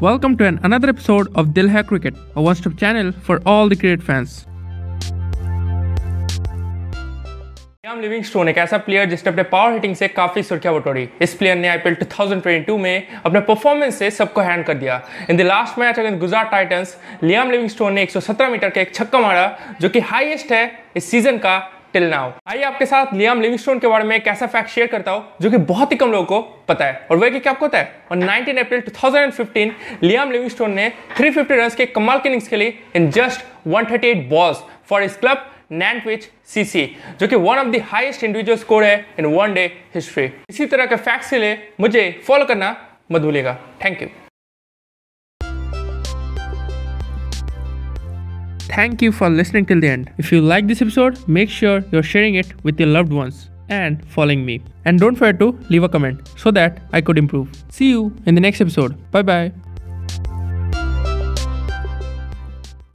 Welcome to an another episode of Dil Hai Cricket, a one-stop channel for all the cricket fans. Liam Livingstone एक ऐसा player जिसने अपने power hitting से काफ़ी सुर्खियाँ बटोरी। इस player ने आईपीएल 2022 में अपने परफॉर्मेंस से सबको हैंड कर दिया। In the last match against Gujarat Titans Liam Livingstone ने 117 मीटर का एक छक्का मारा जो कि हाईएस्ट है इस सीज़न का। टिल नाउ आइए आपके साथ लियाम लिविंगस्टोन के बारे में एक ऐसा फैक्ट शेयर करता हूँ, जो कि बहुत ही कम लोगों को पता है। और वह क्या पता है? और 19 अप्रैल 2015 लियाम लिविंगस्टोन ने 350 रन के कमाल के खेली in just 138 balls for his club Nantwich CC जो कि one of the highest individual score है इन वन डे हिस्ट्री इसी तरह के फैक्ट्स के लिए मुझे फॉलो करना मत भूलिएगा। Thank you Thank you for listening till the end. If you like this episode, make sure you're sharing it with your loved ones and following me. And don't forget to leave a comment so that I could improve. See you in the next episode. Bye bye.